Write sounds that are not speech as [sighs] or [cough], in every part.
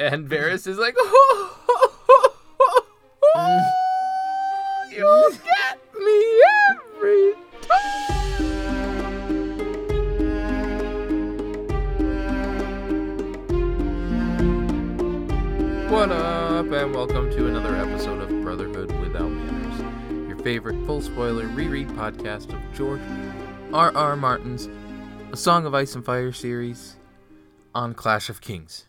And Varys is like, oh, [laughs] you get me every time. What up, and welcome to another episode of Brotherhood Without Manners, your favorite full spoiler reread podcast of George R. R. Martin's A Song of Ice and Fire series on Clash of Kings.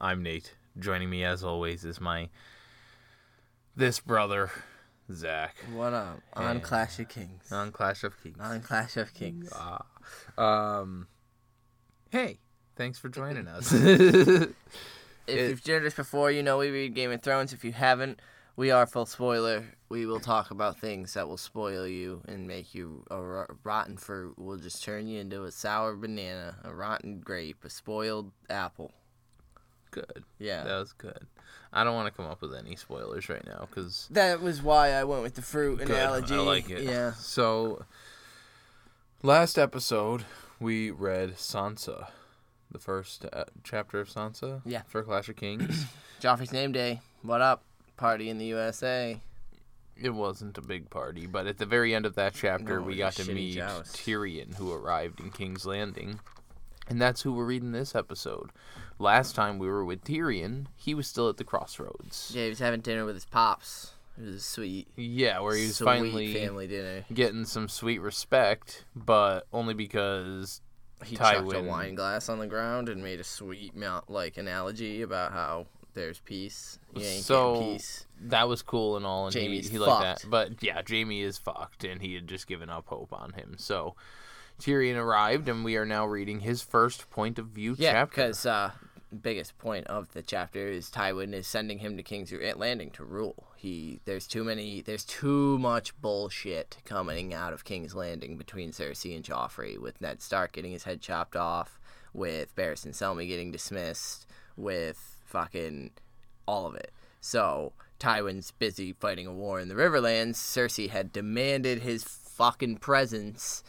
I'm Nate. Joining me, as always, is my this brother, Zach, What up? On Clash of Kings. on Clash of Kings. On Clash of Kings. Ah. Um, hey, thanks for joining us. [laughs] If it- you've joined us before, you know we read Game of Thrones. If you haven't, we are full spoiler. We will talk about things that will spoil you and make you a rotten fruit. We'll just turn you into a sour banana, a rotten grape, a spoiled apple. Good. Yeah. That was good. I don't want to come up with any spoilers right now because That was why I went with the fruit Good. analogy. I like it. Yeah. So, last episode we read Sansa, the first uh, chapter of Sansa. Yeah. For Clash of Kings. [clears throat] Joffrey's name day. What up? Party in the USA. it wasn't a big party, but at the very end of that chapter, No, we got to meet joust. Tyrion, who arrived in King's Landing, and that's who we're reading this episode. Last time we were with Tyrion, he was still at the crossroads. Yeah, he was having dinner with his pops. It was a sweet, Yeah, where he was sweet finally family dinner. getting some sweet respect, but only because He chucked a wine glass on the ground and made a sweet like analogy about how there's peace. You ain't So, peace. that was cool and all, and he, Jaime's he liked that. But yeah, Jamie is fucked, and he had just given up hope on him. So Tyrion arrived, and we are now reading his first point of view Yeah, chapter. because uh, biggest point of the chapter is Tywin is sending him to King's Landing to rule. He there's too many there's too much bullshit coming out of King's Landing between Cersei and Joffrey, with Ned Stark getting his head chopped off, with Barristan Selmy getting dismissed, with fucking all of it. So Tywin's busy fighting a war in the Riverlands. Cersei had demanded his fucking presence,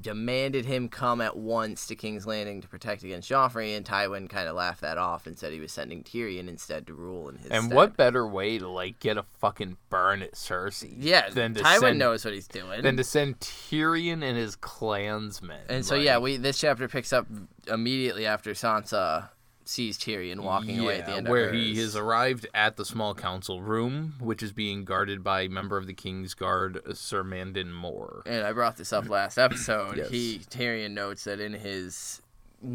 demanded him come at once to King's Landing to protect against Joffrey, and Tywin kind of laughed that off and said he was sending Tyrion instead to rule in his and stead. what better way to like get a fucking burn at Cersei? Yeah, than to Tywin send, knows what he's doing. than to send Tyrion and his clansmen. and so like, yeah, we this chapter picks up immediately after Sansa sees Tyrion walking away at the Yeah, end where he has arrived at the small council room, which is being guarded by a member of the King's Guard, Sir Mandon Moore. and I brought this up last episode. Yes. He Tyrion notes that in his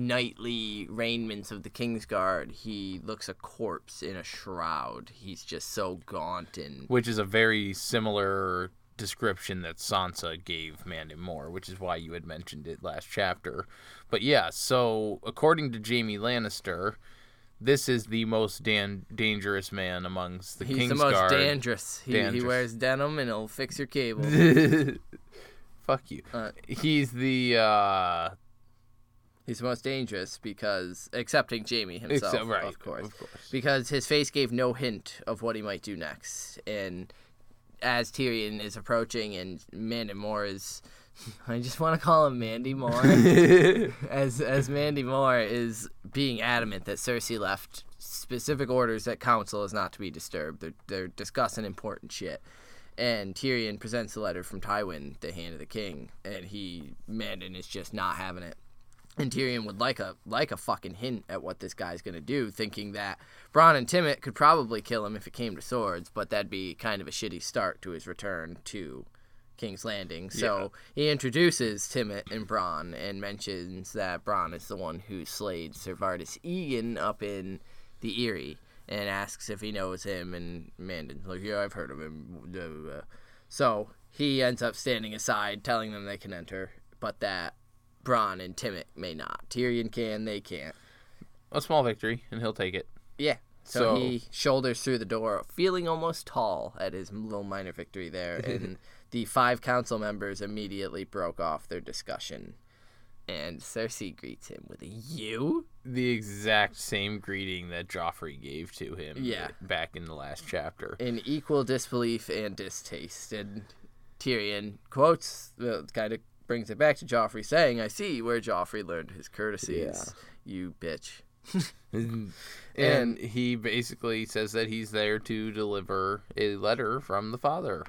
nightly raiments of the King's Guard, he looks a corpse in a shroud. He's just so gaunt and which is a very similar description that Sansa gave Mandon Moore, which is why you had mentioned it last chapter. But yeah, so according to Jaime Lannister, this is the most dan- dangerous man amongst the he's King's the most Guard. dangerous. He, he wears denim and he'll fix your cable. [laughs] Fuck you. Uh, He's the uh he's the most dangerous because, excepting Jaime himself, except- right, of course. Of course. because his face gave no hint of what he might do next. And as Tyrion is approaching, and Mandy Moore is, [laughs] I just want to call him Mandy Moore, [laughs] as as Mandy Moore is being adamant that Cersei left specific orders that council is not to be disturbed. They're they're discussing important shit. And Tyrion presents a letter from Tywin, the hand of the king, and he Mandon is just not having it. And Tyrion would like a like a fucking hint at what this guy's gonna do, thinking that Bronn and Timett could probably kill him if it came to swords, but that'd be kind of a shitty start to his return to King's Landing. So he introduces Timett and Bronn and mentions that Bronn is the one who slayed Sir Vardis Egen up in the Eyrie and asks if he knows him and Mandon's like, Yeah, I've heard of him. So he ends up standing aside, telling them they can enter, but that Bronn and Timett may not. Tyrion can, they can't. a small victory, and he'll take it. Yeah. So, So- he shoulders through the door, feeling almost tall at his little minor victory there, [laughs] and the five council members immediately broke off their discussion. And Cersei greets him with a "You." The exact same greeting that Joffrey gave to him Yeah. back in the last chapter. in equal disbelief and distaste. And Tyrion quotes, well, kind of brings it back to Joffrey, saying, I see where Joffrey learned his courtesies. You bitch. [laughs] [laughs] and he basically says that he's there to deliver a letter from the father,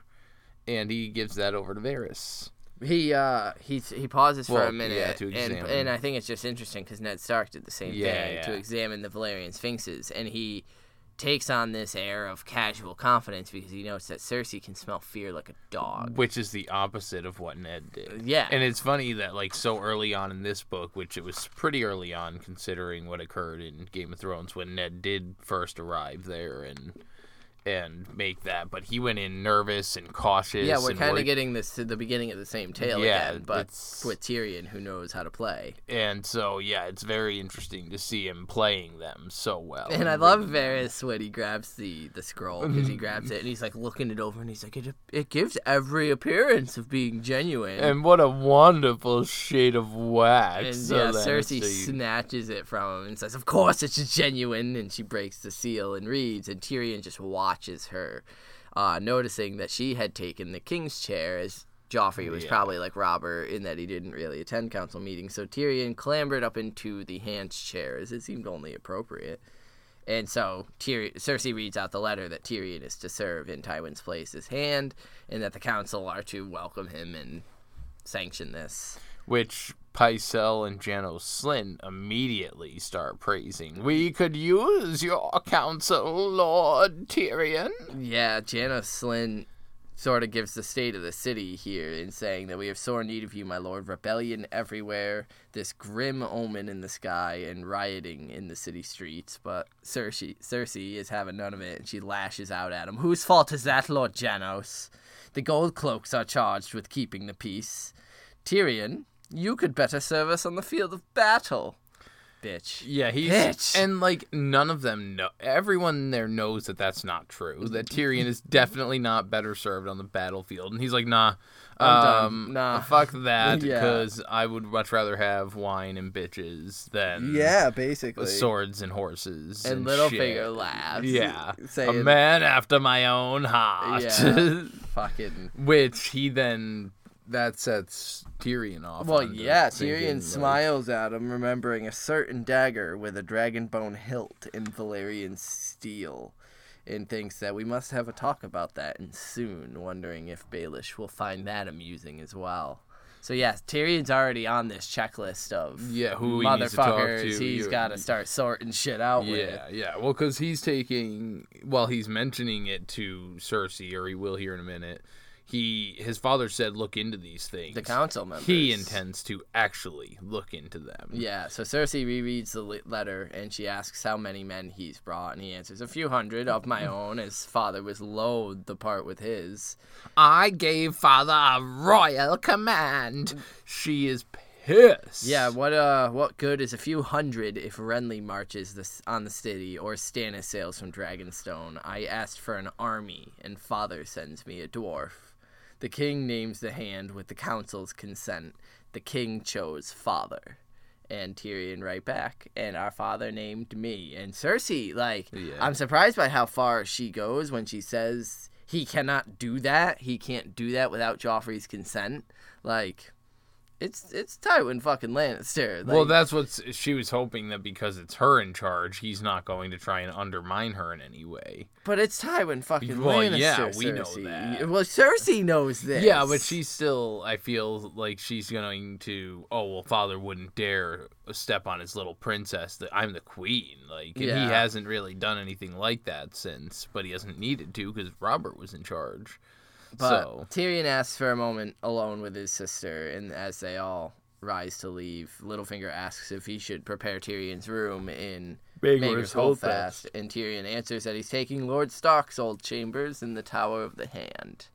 and he gives that over to Varys. He uh he he pauses for a minute, yeah, to and examine. and I think it's just interesting because Ned Stark did the same Yeah, thing to examine the Valyrian Sphinxes, and he takes on this air of casual confidence because he knows that Cersei can smell fear like a dog. which is the opposite of what Ned did. Uh, yeah, And it's funny that like so early on in this book, which it was pretty early on considering what occurred in Game of Thrones when Ned did first arrive there and and make that, but he went in nervous and cautious. yeah, we're kind of getting this to the beginning of the same tale Yeah, again, but with Tyrion who knows how to play. and so yeah, it's very interesting to see him playing them so well. And I love. Varys when he grabs the the scroll because he [laughs] grabs it and he's like looking it over and he's like it it gives every appearance of being genuine. And what a wonderful shade of wax. And so yeah, Cersei snatches it from him and says, "Of course, it's genuine." And she breaks the seal and reads. And Tyrion just watches her, uh, noticing that she had taken the king's chair as Joffrey was Yeah. probably like Robert in that he didn't really attend council meetings. So Tyrion clambered up into the Hand's chair as it seemed only appropriate. And so Tyrion, Cersei reads out the letter that Tyrion is to serve in Tywin's place as Hand, and that the council are to welcome him and sanction this. which Pycelle and Janos Slynt immediately start praising. We could use your counsel, Lord Tyrion. Yeah, Janos Slynt sort of gives the state of the city here in saying that we have sore need of you, my lord. Rebellion everywhere, this grim omen in the sky, and rioting in the city streets. But Cersei, Cersei is having none of it, and she lashes out at him. Whose fault is that, Lord Janos? The gold cloaks are charged with keeping the peace. Tyrion, you could better serve us on the field of battle. Bitch. Yeah, he's Bitch. and like none of them know. Everyone there knows that that's not true. That Tyrion is definitely not better served on the battlefield, and he's like, nah, I'm done. um, Nah. fuck that, [laughs] Yeah. because I would much rather have wine and bitches than yeah, basically. swords and horses and and Littlefinger laughs. Yeah, a man after my own heart. Yeah. fucking. [laughs] Which he then that sets Tyrion off. Well, yeah, Tyrion like, smiles at him, remembering a certain dagger with a dragon bone hilt in Valyrian steel, and thinks that we must have a talk about that and soon, wondering if Baelish will find that amusing as well. So yeah, Tyrion's already on this checklist of Yeah, who he needs to talk motherfuckers to, he's got to start sorting shit out with. Yeah, yeah. Well, because he's taking, well, he's mentioning it to Cersei, or he will here in a minute. He, his father said, look into these things. The council members. He intends to actually look into them. Yeah, so Cersei rereads the letter and she asks how many men he's brought, and he answers, A few hundred of my [laughs] own. His father was loath to part with his. I gave father a royal command. She is pissed. Yeah, what uh, what good is a few hundred if Renly marches this on the city or Stannis sails from Dragonstone? I asked for an army, and father sends me a dwarf. The king names the hand with the council's consent. The king chose father. And Tyrion right back, and our father named me. And Cersei, like, Yeah. I'm surprised by how far she goes when she says he cannot do that. He can't do that without Joffrey's consent. Like, it's it's Tywin fucking Lannister. Like, well, that's what she was hoping that because it's her in charge, he's not going to try and undermine her in any way. but it's Tywin fucking Well, Lannister. yeah, we know Cersei. that. Well, Cersei knows this. Yeah, but she's still, I feel like she's going to. Oh well, father wouldn't dare step on his little princess. That I'm the queen. Like, Yeah. he hasn't really done anything like that since, but he hasn't needed to because Robert was in charge. But so Tyrion asks for a moment alone with his sister, and as they all rise to leave, Littlefinger asks if he should prepare Tyrion's room in Maegor's Holdfast, and Tyrion answers that he's taking Lord Stark's old chambers in the Tower of the Hand.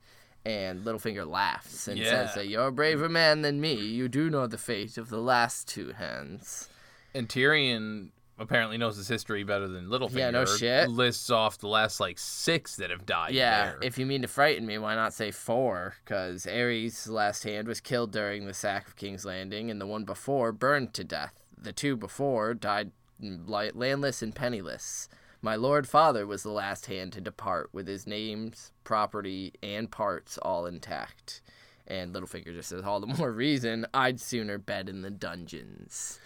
And Littlefinger laughs and Yeah. says that you're a braver man than me. You do know the fate of the last two hands. and Tyrion apparently knows his history better than Littlefinger. Yeah, no shit. Lists off the last like six that have died. Yeah, there. if you mean to frighten me, why not say four? Because Aerys' last hand was killed during the sack of King's Landing, and the one before burned to death. The two before died landless and penniless. My lord father was the last hand to depart with his names, property, and parts all intact. And Littlefinger just says, all the more reason I'd sooner bed in the dungeons.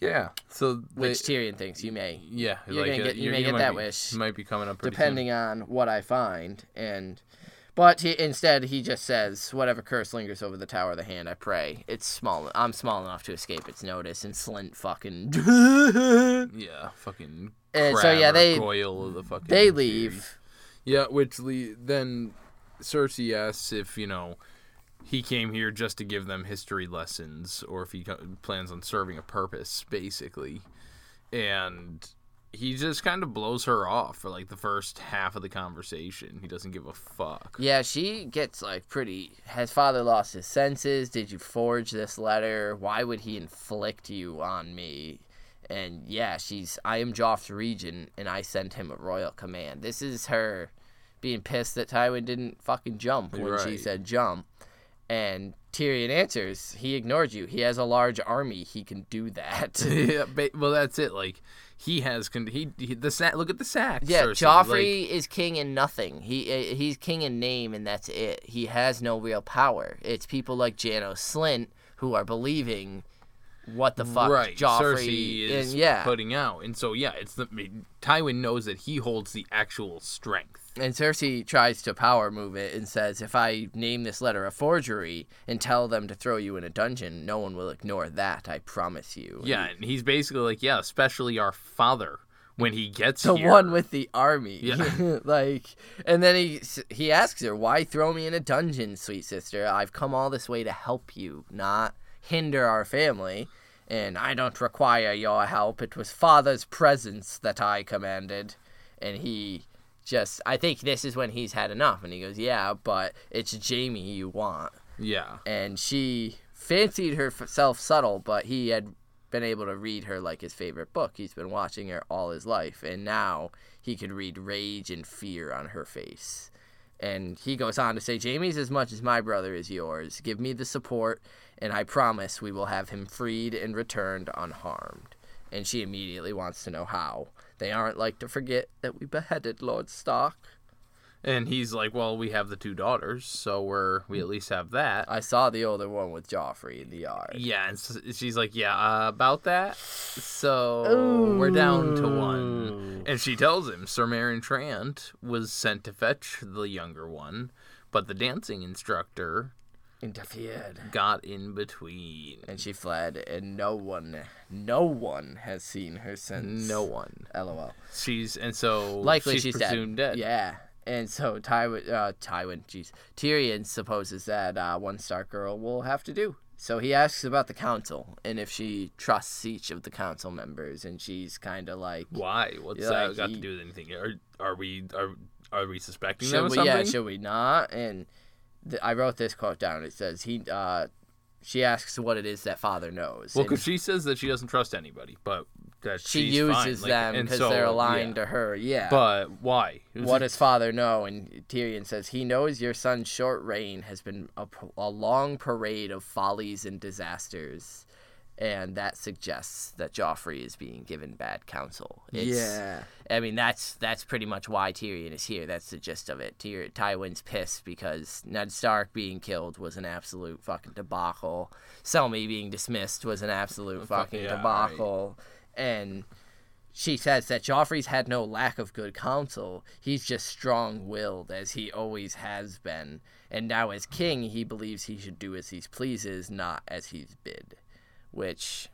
Yeah. So they, which Tyrion thinks you may, yeah, you're gonna uh, get- you may get that be- wish, Might be coming up pretty depending on what I find. And but he, instead he just says, "Whatever curse lingers over the Tower of the Hand, I pray it's small. I'm small enough to escape its notice." And Slynt fucking. soon. [laughs] Yeah, fucking. And so, yeah, they- the fucking. they series. leave. Yeah, which le- then Cersei asks if you know he came here just to give them history lessons, or if he plans on serving a purpose, basically. And he just kind of blows her off for like the first half of the conversation. He doesn't give a fuck. Yeah, she gets like pretty. Has father lost his senses? Did you forge this letter? Why would he inflict you on me? And yeah, she's. I am Joff's regent, and I sent him a royal command. This is her being pissed that Tywin didn't fucking jump when she said jump. And Tyrion answers, "He ignored you. He has a large army. He can do that." [laughs] yeah, ba- well, that's it. Like he has con- he, he the sack. Look at the sack. Yeah, Joffrey Like, is king in nothing. He uh, he's king in name, and that's it. He has no real power. It's people like Janos Slynt who are believing what the fuck right. Joffrey Cersei is and yeah, putting out, and so yeah, it's the Tywin knows that he holds the actual strength. And Cersei tries to power move it and says, "If I name this letter a forgery and tell them to throw you in a dungeon, no one will ignore that. I promise you." Yeah, and he's basically like, yeah, especially our father when he gets the here. one with the army. Yeah. [laughs] like, and then he he asks her, "Why throw me in a dungeon, sweet sister? I've come all this way to help you, not hinder our family." And I don't require your help. It was father's presence that I commanded. And he just, I think this is when he's had enough. And he goes, Yeah, but it's Jaime you want Yeah, and she fancied herself subtle, but he had been able to read her like his favorite book. He's been watching her all his life, and now he could read rage and fear on her face. And he goes on to say, Jaime's as much as my brother is yours. Give me the support, and I promise we will have him freed and returned unharmed. And she immediately wants to know how. They aren't like to forget that we beheaded Lord Stark. and he's like, well, we have the two daughters, so we're we at least have that. I saw the older one with Joffrey in the yard. Yeah, and s- she's like, yeah, uh, about that. So we're down to one. And she tells him Sir Meryn Trant was sent to fetch the younger one, but the dancing instructor Interfered. got in between. and she fled, and no one, no one has seen her since. No one. LOL. She's and so Likely she's, she's, presumed dead. Yeah, and so Tywin, uh, Tywin, jeez, Tyrion supposes that uh, one Stark girl will have to do. So he asks about the council and if she trusts each of the council members, and she's kind of like, Why? What's that like got he- to do with anything? Are are we are are we suspecting them we? something? Yeah, should we not? And th- I wrote this quote down. It says he. Uh, she asks what it is that father knows. well, because she says that she doesn't trust anybody, but that she she's uses. Like, them because so, they're aligned yeah. to her. Yeah. But why? what does father know? And Tyrion says he knows your son's short reign has been a, a long parade of follies and disasters, and that suggests that Joffrey is being given bad counsel. It's, yeah. I mean that's that's pretty much why Tyrion is here. That's the gist of it. Tyr- Tywin's pissed because Ned Stark being killed was an absolute fucking debacle. Selmy being dismissed was an absolute fucking yeah, right. debacle, and she says that Joffrey's had no lack of good counsel. He's just strong willed, as he always has been. And now, as king, he believes he should do as he pleases, not as he's bid. Which,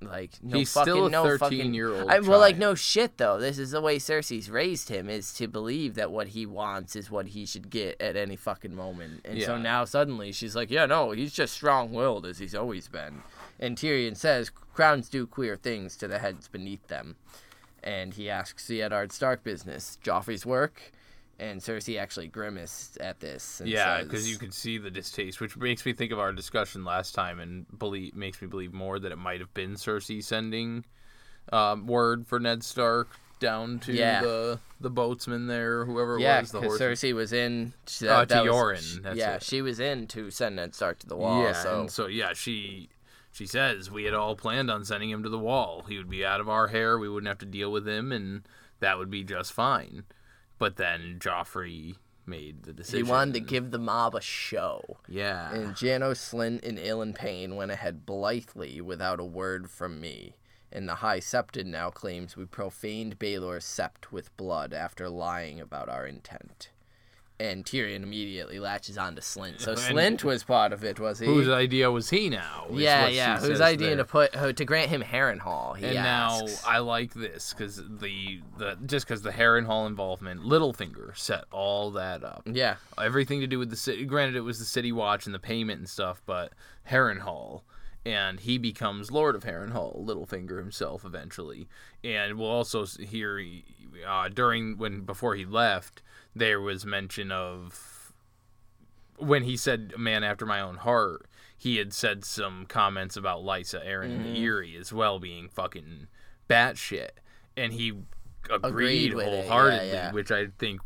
like, no He's fucking, still a no fucking. 13-year-old I, well, like, no shit, though. This is the way Cersei's raised him, is to believe that what he wants is what he should get at any fucking moment. And so now, suddenly, she's like, yeah, no, he's just strong willed, as he's always been. And Tyrion says, crowns do queer things to the heads beneath them and he asks the Eddard Stark business, Joffrey's work, and Cersei actually grimaced at this. And Yeah, because you can see the distaste, which makes me think of our discussion last time, and believe makes me believe more that it might have been Cersei sending um, word for Ned Stark down to Yeah. the the boatsman there, whoever it Yeah, was, the because horse. Cersei was in. She, Uh, that, to Yoren, that's yeah, it. she was in to send Ned Stark to the wall. yeah, so so yeah, she she says we had all planned on sending him to the wall. He would be out of our hair. We wouldn't have to deal with him, and that would be just fine. But then Joffrey made the decision. he wanted to give the mob a show. Yeah. And Janos Slynt and Ilyn Payne went ahead blithely without a word from me. and the High Septon now claims we profaned Baelor's sept with blood after lying about our intent. And Tyrion immediately latches onto Slynt. So [laughs] Slynt was part of it, was he? Whose idea was he now? yeah, yeah. Whose idea there. to put uh, to grant him Harrenhal? He And now. I like this because the the just because the Harrenhal involvement, Littlefinger set all that up. yeah, Everything to do with the city. Granted, it was the city watch and the payment and stuff, but Harrenhal, and he becomes Lord of Harrenhal, Littlefinger himself eventually. And we'll also hear uh, during when before he left, there was mention of when he said "man after my own heart." He had said some comments about Lysa, Arryn, and Mm-hmm. the Eyrie as well being fucking batshit, and he agreed, Agreed it, yeah, wholeheartedly, yeah. which I think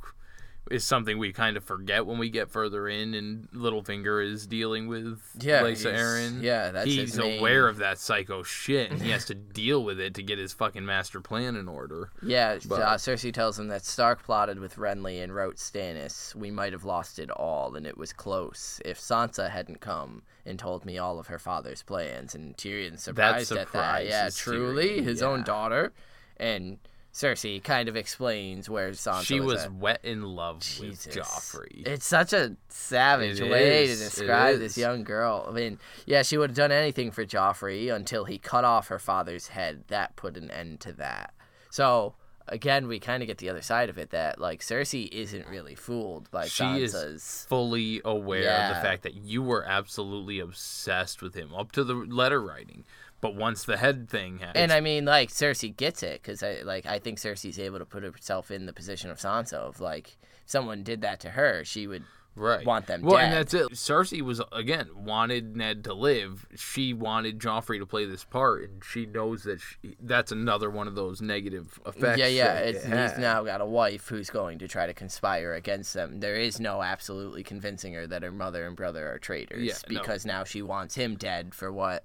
is something we kind of forget when we get further in, and Littlefinger is dealing with Yeah, he's- Arryn. yeah, that's he's his main- aware of that psycho shit, and he has to [laughs] deal with it to get his fucking master plan in order. yeah. But- uh, Cersei tells him that Stark plotted with Renly and wrote Stannis. We might have lost it all, and it was close. If Sansa hadn't come and told me all of her father's plans, and Tyrion surprised at that. Yeah, truly, Tyrion, his own daughter, and Cersei kind of explains where Sansa was. she was at. wet in love Jesus. with Joffrey. It's such a savage It way is, to describe this young girl. I mean, yeah, she would have done anything for Joffrey until he cut off her father's head. That put an end to that. So again, we kind of get the other side of it that like Cersei isn't really fooled by she Sansa's. is fully aware of the fact that you were absolutely obsessed with him up to the letter writing. But once the head thing happens, And I mean, like Cersei gets it because I like I think Cersei's able to put herself in the position of Sansa of like if someone did that to her, she would right. want them dead. well, dead. and that's it. Cersei was again wanted Ned to live. She wanted Joffrey to play this part, and she knows that she, that's another one of those negative effects. Yeah, yeah. It's, it he's now got a wife who's going to try to conspire against them. There is no absolutely convincing her that her mother and brother are traitors Yeah, no. because now she wants him dead for what.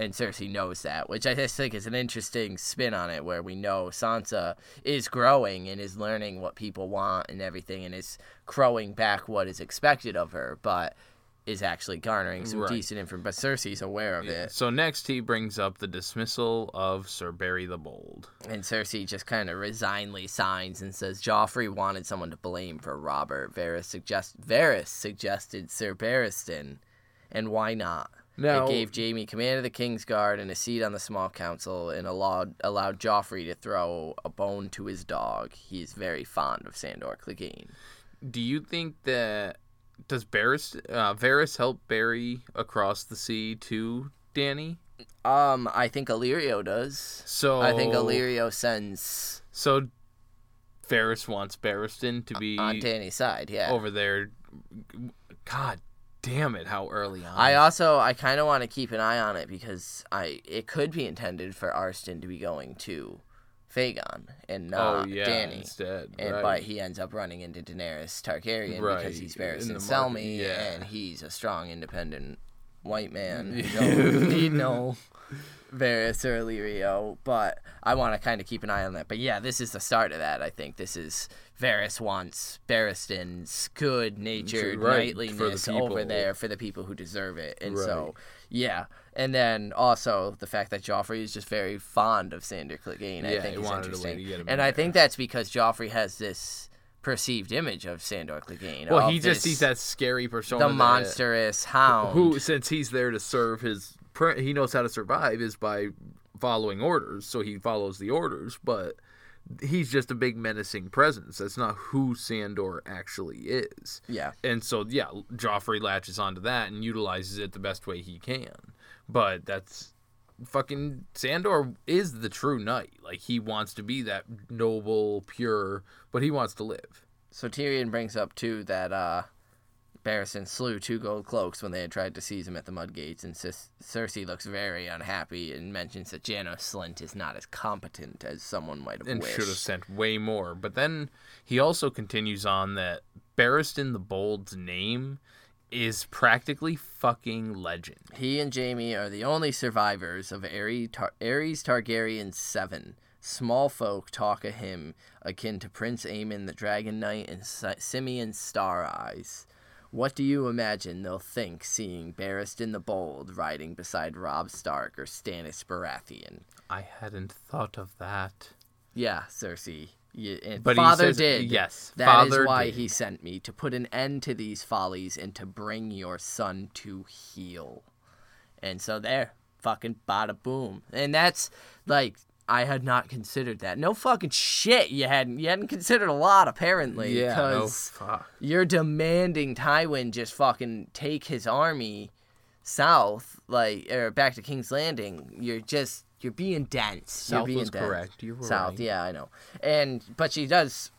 And Cersei knows that, which I just think is an interesting spin on it, where we know Sansa is growing and is learning what people want and everything, and is crowing back what is expected of her, but is actually garnering some Right. decent information. But Cersei's aware of it. So next, he brings up the dismissal of Sir Barry the Bold. And Cersei just kind of resignedly signs and says Joffrey wanted someone to blame for Robert. Varys suggest Varys suggested Sir Barristan, and why not? Now- it gave Jaime command of the King's Guard and a seat on the small council, and allowed allowed Joffrey to throw a bone to his dog. He's very fond of Sandor Clegane. Do you think that does Varys, uh, Varys help Barry across the sea to Danny? Um, I think Illyrio does. So I think Illyrio sends So Varys wants Barristan to be on Danny's side. Yeah. over there. God damn it! How early on? I also I kind of want to keep an eye on it because I it could be intended for Arstan to be going to Fagon and oh not yeah, Danny. instead, And right. but he ends up running into Daenerys Targaryen Right, because he's in Varys the and Selmy, yeah. and he's a strong, independent white man. [laughs] You don't need no [laughs] Varys or Illyrio, but I want to kind of keep an eye on that. But yeah, this is the start of that. I think this is Varys wants Barristan's good-natured Right, for the knightliness over there for the people who deserve it, and Right. so yeah. And then also the fact that Joffrey is just very fond of Sandor Clegane, I think is wanted a way interesting. to get him and I think that's because Joffrey has this perceived image of Sandor Clegane. well, he just sees that scary persona. the that- monstrous hound. who, since he's there to serve his, he knows how to survive is by following orders. So he follows the orders, but he's just a big menacing presence. That's not who Sandor actually is. Yeah. And so, yeah, Joffrey latches onto that and utilizes it the best way he can. But that's fucking Sandor is the true knight. Like he wants to be that noble, pure, but he wants to live. So Tyrion brings up too that uh Barristan slew two gold cloaks when they had tried to seize him at the mud gates, and Cis- Cersei looks very unhappy and mentions that Janos Slynt is not as competent as someone might have wished. and wished. should have sent way more. But then he also continues on that Barristan the Bold's name is practically fucking legend. He and Jaime are the only survivors of Aerys, Tar- Aerys Targaryen Seven. Small folk talk of him akin to Prince Aemon the Dragon Knight and Si- Symeon Star Eyes. What do you imagine they'll think seeing Barristan the Bold riding beside Robb Stark or Stannis Baratheon? I hadn't thought of that. Yeah, Cersei. You, and But he father says- did. yes, That is father why did. he sent me to put an end to these follies and to bring your son to heel. And so there, fucking bada boom. And that's like I had not considered that. No fucking shit. You hadn't. You hadn't considered a lot apparently. Yeah, no, fuck. you're demanding Tywin just fucking take his army south, like or back to King's Landing. You're just you're being dense. South you're being was dense. correct. You were south. right. Yeah, I know. And but she does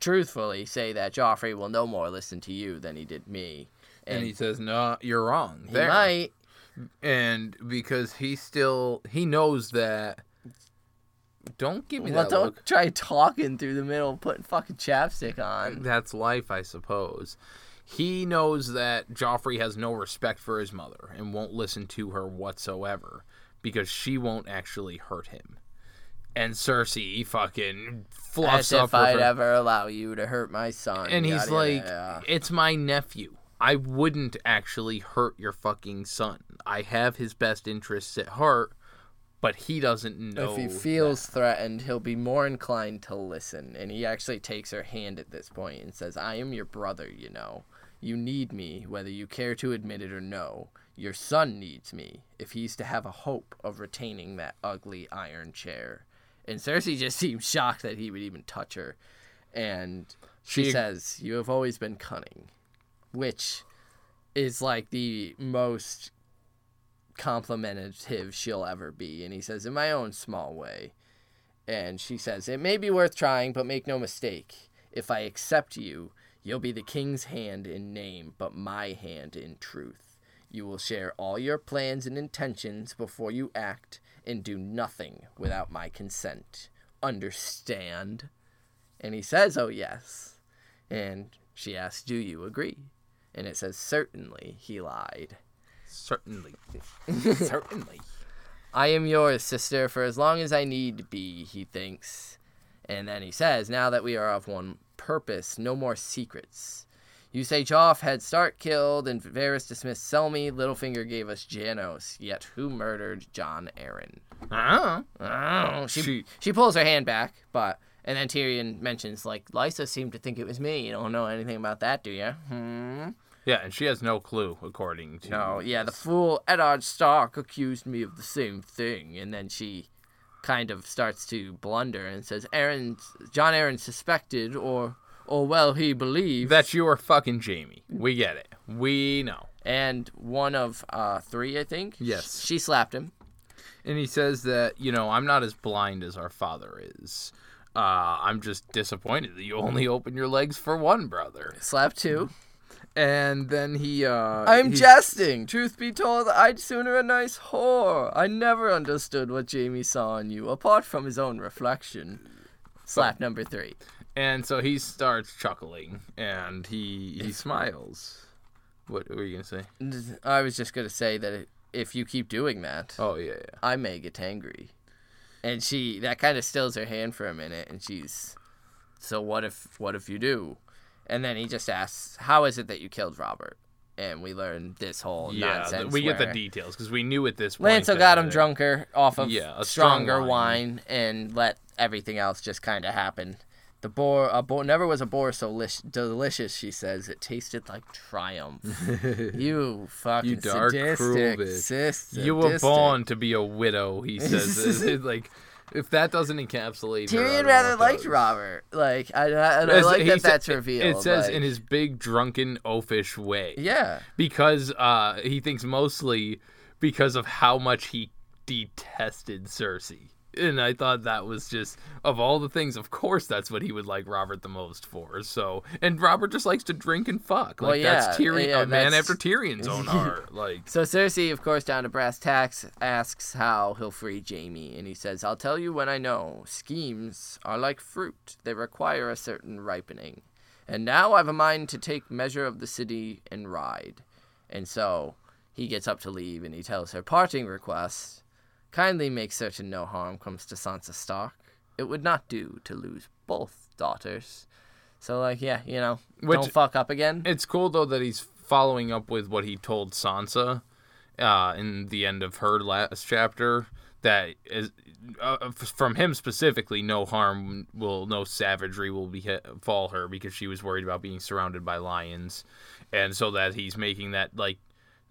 truthfully say that Joffrey will no more listen to you than he did me. And, And, he says, "No, you're wrong." he there. might. and because he still he knows that. Don't give me Well, that don't look. [laughs] try talking through the middle, putting fucking chapstick on. That's life, I suppose. He knows that Joffrey has no respect for his mother and won't listen to her whatsoever because she won't actually hurt him. And Cersei fucking fluffs As up if I'd her. ever allow you to hurt my son. and he's yada, like, yada. "It's my nephew. I wouldn't actually hurt your fucking son. I have his best interests at heart, but he doesn't know." If he feels threatened, he'll be more inclined to listen. And he actually takes her hand at this point and says, I am your brother, you know. You need me, whether you care to admit it or no. Your son needs me, if he's to have a hope of retaining that ugly iron chair. And Cersei [laughs] just seems shocked that he would even touch her. And she She- says, You have always been cunning. Which is like the most complimentary she'll ever be. And he says, In my own small way. And she says, It may be worth trying, but make no mistake. If I accept you, you'll be the king's hand in name, but my hand in truth. You will share all your plans and intentions before you act, and do nothing without my consent. Understand? And he says, Oh, yes. And she asks, Do you agree? And it says, Certainly, he lied. Certainly, [laughs] certainly. I am yours, sister, for as long as I need to be, he thinks. And then he says, Now that we are of one purpose, no more secrets. You say Joff had Stark killed and Varys dismissed Selmy, Littlefinger gave us Janos, yet who murdered Jon Arryn? Ah, Oh, she, She- she pulls her hand back, but and then Tyrion mentions like Lysa seemed to think it was me. You don't know anything about that, do you? Hmm. Yeah, and she has no clue, according to. No, yeah, the fool Eddard Stark accused me of the same thing, and then she kind of starts to blunder and says, "Arryn, Jon Arryn suspected, or, or well, he believed That you are fucking Jaime. We get it. We know. And one of uh, three, I think. Yes. she slapped him. And he says that, you know, I'm not as blind as our father is. Uh, I'm just disappointed that you only open your legs for one brother. Slapped two. And then he, uh. I'm he- jesting. Truth be told, I'd sooner a nice whore. I never understood what Jaime saw in you, apart from his own reflection. Slap number three. And so he starts chuckling and he he smiles. What were you gonna say? I was just gonna say that if you keep doing that, Oh yeah, yeah. I may get angry. And she that kind of stills her hand for a minute, and she's, so what if what if you do? And then he just asks, how is it that you killed Robert? And we learn this whole Yeah, nonsense. we get the details because we knew at this point. Lancel got him drunker off of Yeah, a strong stronger wine. wine. and let everything else just kind of happen. The boar, a boar, never was a boar so lish, delicious. She says it tasted like triumph. [laughs] you fucking You dark, sadistic, cruel bitch. You were born to be a widow, he says. [laughs] Like, if that doesn't encapsulate Tyrion rather liked. Robert. Like I, I, I like that sa- that's revealed. It says like- in his big drunken oafish way. yeah. Because uh, he thinks mostly because of how much he detested Cersei. And I thought that was just of all the things, of course that's what he would like Robert the most for. So and Robert just likes to drink and fuck. Like Well, that's Tyrion yeah, a man that's- after Tyrion's own [laughs] heart. Like So Cersei, of course, down to brass tacks, asks how he'll free Jaime, and he says, "I'll tell you when I know. Schemes are like fruit; they require a certain ripening. And now I've a mind to take measure of the city and ride." And so he gets up to leave, and he tells her parting request: "Kindly make certain no harm comes to Sansa Stark. It would not do to lose both daughters." So like, yeah, you know, Which- don't fuck up again. It's cool though that he's following up with what he told Sansa uh, in the end of her last chapter. That is uh, from him specifically. No harm will, no savagery will be fall her because she was worried about being surrounded by lions, and so that he's making that like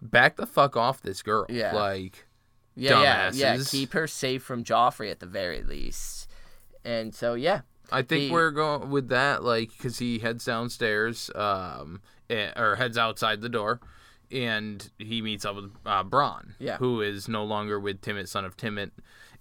back the fuck off this girl. Yeah. like yeah, yeah, yeah. Keep her safe from Joffrey at the very least. And so yeah, I think He- we're going with that, like, because he heads downstairs, um, or heads outside the door, and he meets up with uh, Bronn, Yeah. who is no longer with Timett, son of Timett,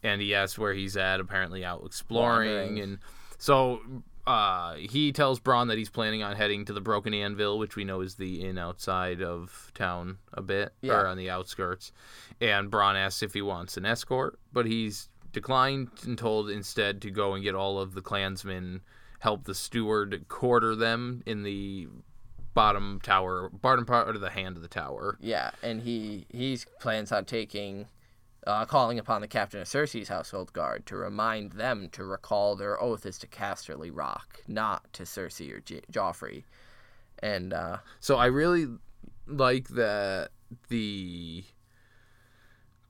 and he asks where he's at, apparently out exploring, and so uh, he tells Bronn that he's planning on heading to the Broken Anvil, which we know is the inn outside of town a bit, Yeah. or on the outskirts, and Bronn asks if he wants an escort, but he's declined and told instead to go and get all of the clansmen, help the steward quarter them in the bottom tower, bottom part of the hand of the tower. yeah, and he he plans on taking. Uh, calling upon the captain of Cersei's household guard to remind them to recall their oath is to Casterly Rock, not to Cersei or J- Joffrey. And uh, So I really like that the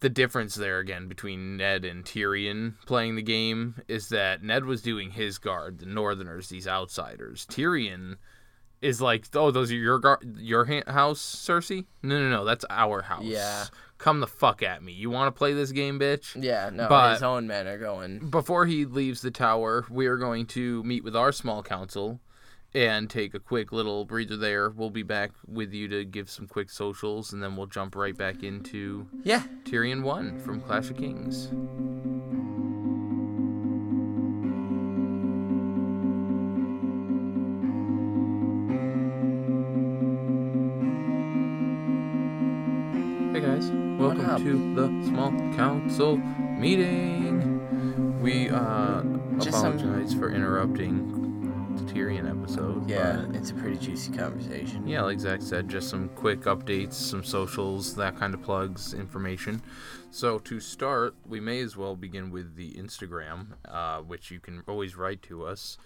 the difference there again between Ned and Tyrion playing the game is that Ned was doing his guard, the Northerners, these outsiders. Tyrion is like, oh, those are your guard, your ha- house, Cersei? No, no, no, that's our house. Yeah. Come the fuck at me. You want to play this game, bitch? yeah, no, But- his own men are going. before he leaves the tower, we are going to meet with our small council and take a quick little breather there. We'll be back with you to give some quick socials, and then we'll jump right back into Yeah, Tyrion 1 from Clash of Kings. Hey guys, welcome to the small council meeting. We uh Just some- apologize for interrupting the Tyrion episode. yeah, but- it's a pretty juicy conversation. yeah, like Zach said, just some quick updates, some socials, that kind of plugs, information. So to start, we may as well begin with the Instagram, uh, which you can always write to us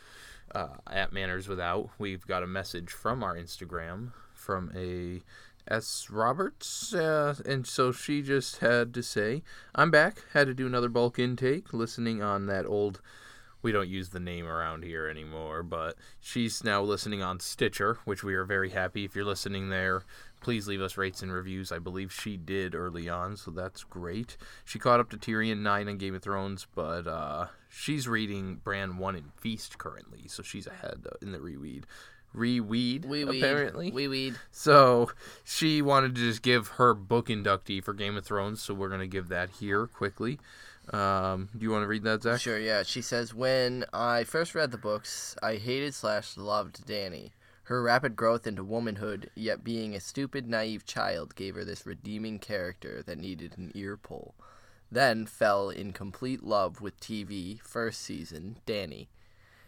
uh, at Manners Without. We've got a message from our Instagram from a S. Roberts, uh, and so she just had to say, "I'm back. Had to do another bulk intake, listening on that old." We don't use the name around here anymore, but she's now listening on Stitcher, which we are very happy. If you're listening there, please leave us rates and reviews. I believe she did early on, so that's great. She caught up to Tyrion 9 on Game of Thrones, but uh, she's reading Bran 1 in Feast currently, so she's ahead in the reweed. Reweed, We weed. apparently. We weed. So she wanted to just give her book inductee for Game of Thrones, so we're gonna give that here quickly. Um, do you want to read that, Zach? Sure, yeah. She says, When I first read the books, I hated slash loved Danny. Her rapid growth into womanhood, yet being a stupid, naive child, gave her this redeeming character that needed an ear pull. Then fell in complete love with TV, first season, Danny.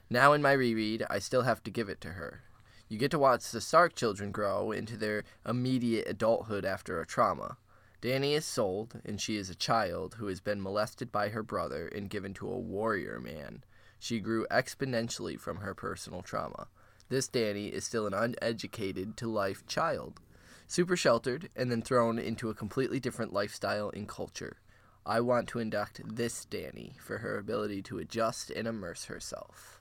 Now in my reread, I still have to give it to her. You get to watch the Stark children grow into their immediate adulthood after a trauma. Danny is sold, and she is a child who has been molested by her brother and given to a warrior man. She grew exponentially from her personal trauma. This Danny is still an uneducated to life child, super sheltered, and then thrown into a completely different lifestyle and culture. I want to induct this Danny for her ability to adjust and immerse herself.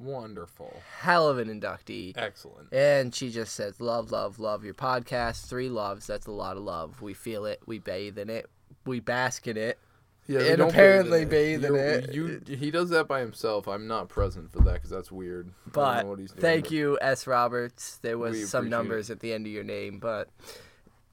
Wonderful. Hell of an inductee. Excellent. And she just says, Love, love, love your podcast. Three loves. That's a lot of love. We feel it. We bathe in it. We bask in it. Yeah, And apparently bathe in bathe it. You, he does that by himself. I'm not present for that because that's weird. But know what he's doing, thank you, S. Roberts. There was We some numbers at the end of your name, but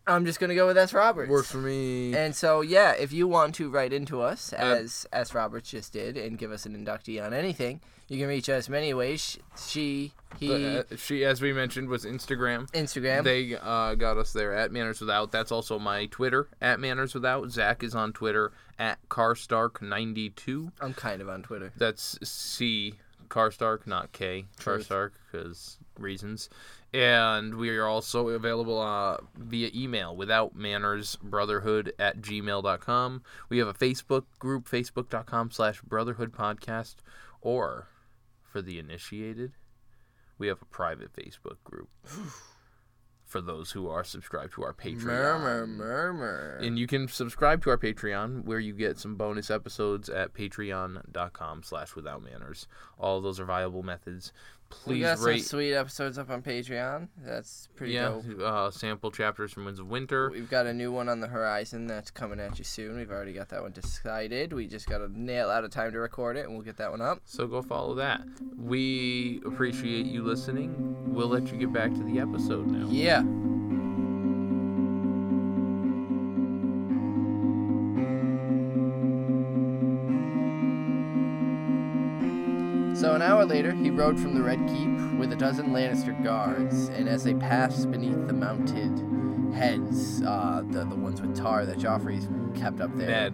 I'm just going to go with S. Roberts. Works for me. And so, yeah, if you want to write into us, Uh, as S. Roberts just did, and give us an inductee on anything, you can reach us many ways. She, he, But, uh, she, as we mentioned, was Instagram. Instagram. They uh, got us there at Manners Without. That's also my Twitter at Manners Without. Zach is on Twitter at Carstark92. I'm kind of on Twitter. That's C Carstark, not K Truth. Carstark, because reasons. And we are also available uh, via email without manners brotherhood at gmail.com. We have a Facebook group, facebook.com slash brotherhood podcast, or for the initiated, we have a private Facebook group [sighs] for those who are subscribed to our Patreon. Murmur, murmur. And you can subscribe to our Patreon where you get some bonus episodes at patreon.com slash without manners. All of those are viable methods. We Please got some sweet episodes up on Patreon. That's pretty yeah, dope. uh, sample chapters from Winds of Winter. We've got a new one on the horizon that's coming at you soon. We've already got that one decided. We just got to nail out a time to record it, and we'll get that one up. So go follow that. We appreciate you listening. We'll let you get back to the episode now. Yeah. So an hour later, he rode from the Red Keep with a dozen Lannister guards, and as they passed beneath the mounted heads, uh, the the ones with tar that Joffrey's kept up there, Bad.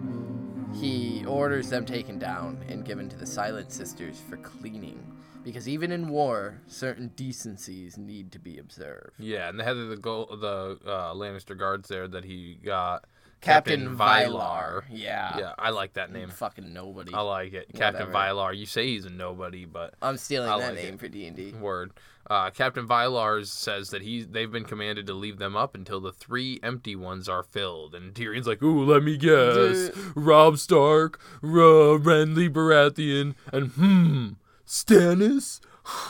he orders them taken down and given to the Silent Sisters for cleaning. Because even in war, certain decencies need to be observed. Yeah, and the head of the go- the uh, Lannister guards there that he got. Captain, Vylar. Yeah. Yeah, I like that name. Fucking nobody. I like it. Captain Whatever. Vylar. You say he's a nobody, but I'm stealing I that like name it. for D and D. word. Uh, Captain Vylar says that he they've been commanded to leave them up until the three empty ones are filled. And Tyrion's like, "Ooh, let me guess: Robb Stark, uh, Renly Baratheon, and hmm, Stannis.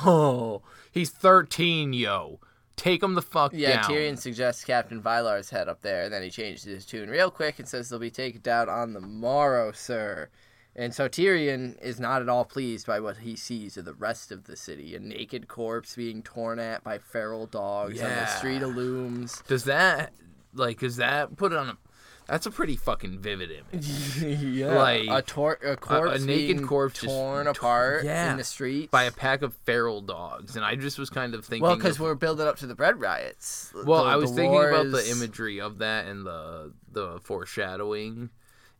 Oh, he's thirteen, yo. Take him the fuck Yeah, down." Tyrion suggests Captain Vylar's head up there, and then he changes his tune real quick and says they'll be taken down on the morrow, sir. And so Tyrion is not at all pleased by what he sees of the rest of the city. A naked corpse being torn at by feral dogs on the street of looms. Does that like? Does that put it on a? That's a pretty fucking vivid image. [laughs] yeah, Like, a, tor- a corpse naked being corpse just torn t- apart yeah, in the streets by a pack of feral dogs, and I just was kind of thinking. Well, because we're building up to the bread riots. Well, The- I was thinking about the imagery of that and the the foreshadowing,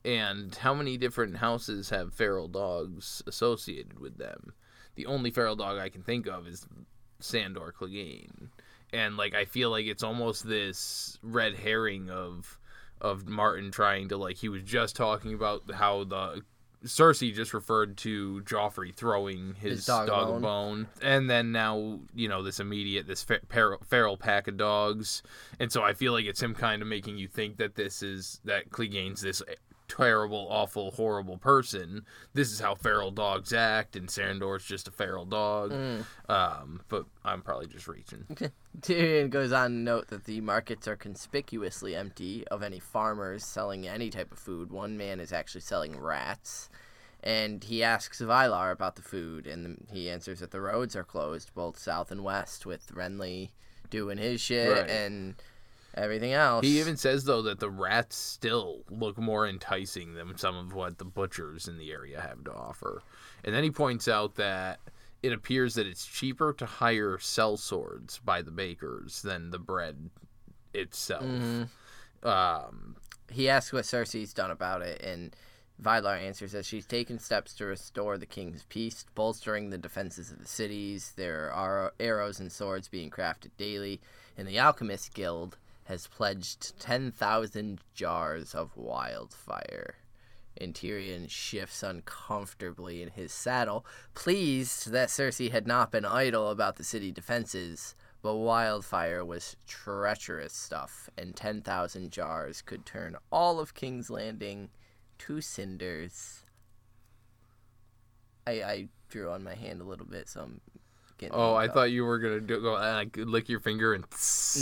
and how many different houses have feral dogs associated with them. The only feral dog I can think of is Sandor Clegane, and like I feel like it's almost this red herring of of Martin trying to like he was just talking about how the Cersei just referred to Joffrey throwing his, His dog dog, bone. bone. and then now you know this immediate this feral, feral pack of dogs, and so I feel like it's him kind of making you think that this is that Clegane's this terrible, awful, horrible person. This is how feral dogs act, and Sandor's just a feral dog. Mm. Um, but I'm probably just reaching. [laughs] Tyrion goes on to note that the markets are conspicuously empty of any farmers selling any type of food. One man is actually selling rats. And he asks Vylar about the food, and he answers that the roads are closed, both south and west, with Renly doing his shit Right. and everything else. He even says though that the rats still look more enticing than some of what the butchers in the area have to offer. And then he points out that it appears that it's cheaper to hire sellswords by the bakers than the bread itself. Mhm. Um, he asks what Cersei's done about it, and Vylar answers that she's taken steps to restore the king's peace, bolstering the defenses of the cities. There are arrows and swords being crafted daily, and the Alchemist Guild has pledged 10,000 jars of wildfire. And Tyrion shifts uncomfortably in his saddle, pleased that Cersei had not been idle about the city defenses. But wildfire was treacherous stuff, and 10,000 jars could turn all of King's Landing to cinders. I, I drew on my hand a little bit, so I'm oh, I up. thought you were gonna do, go like, lick your finger and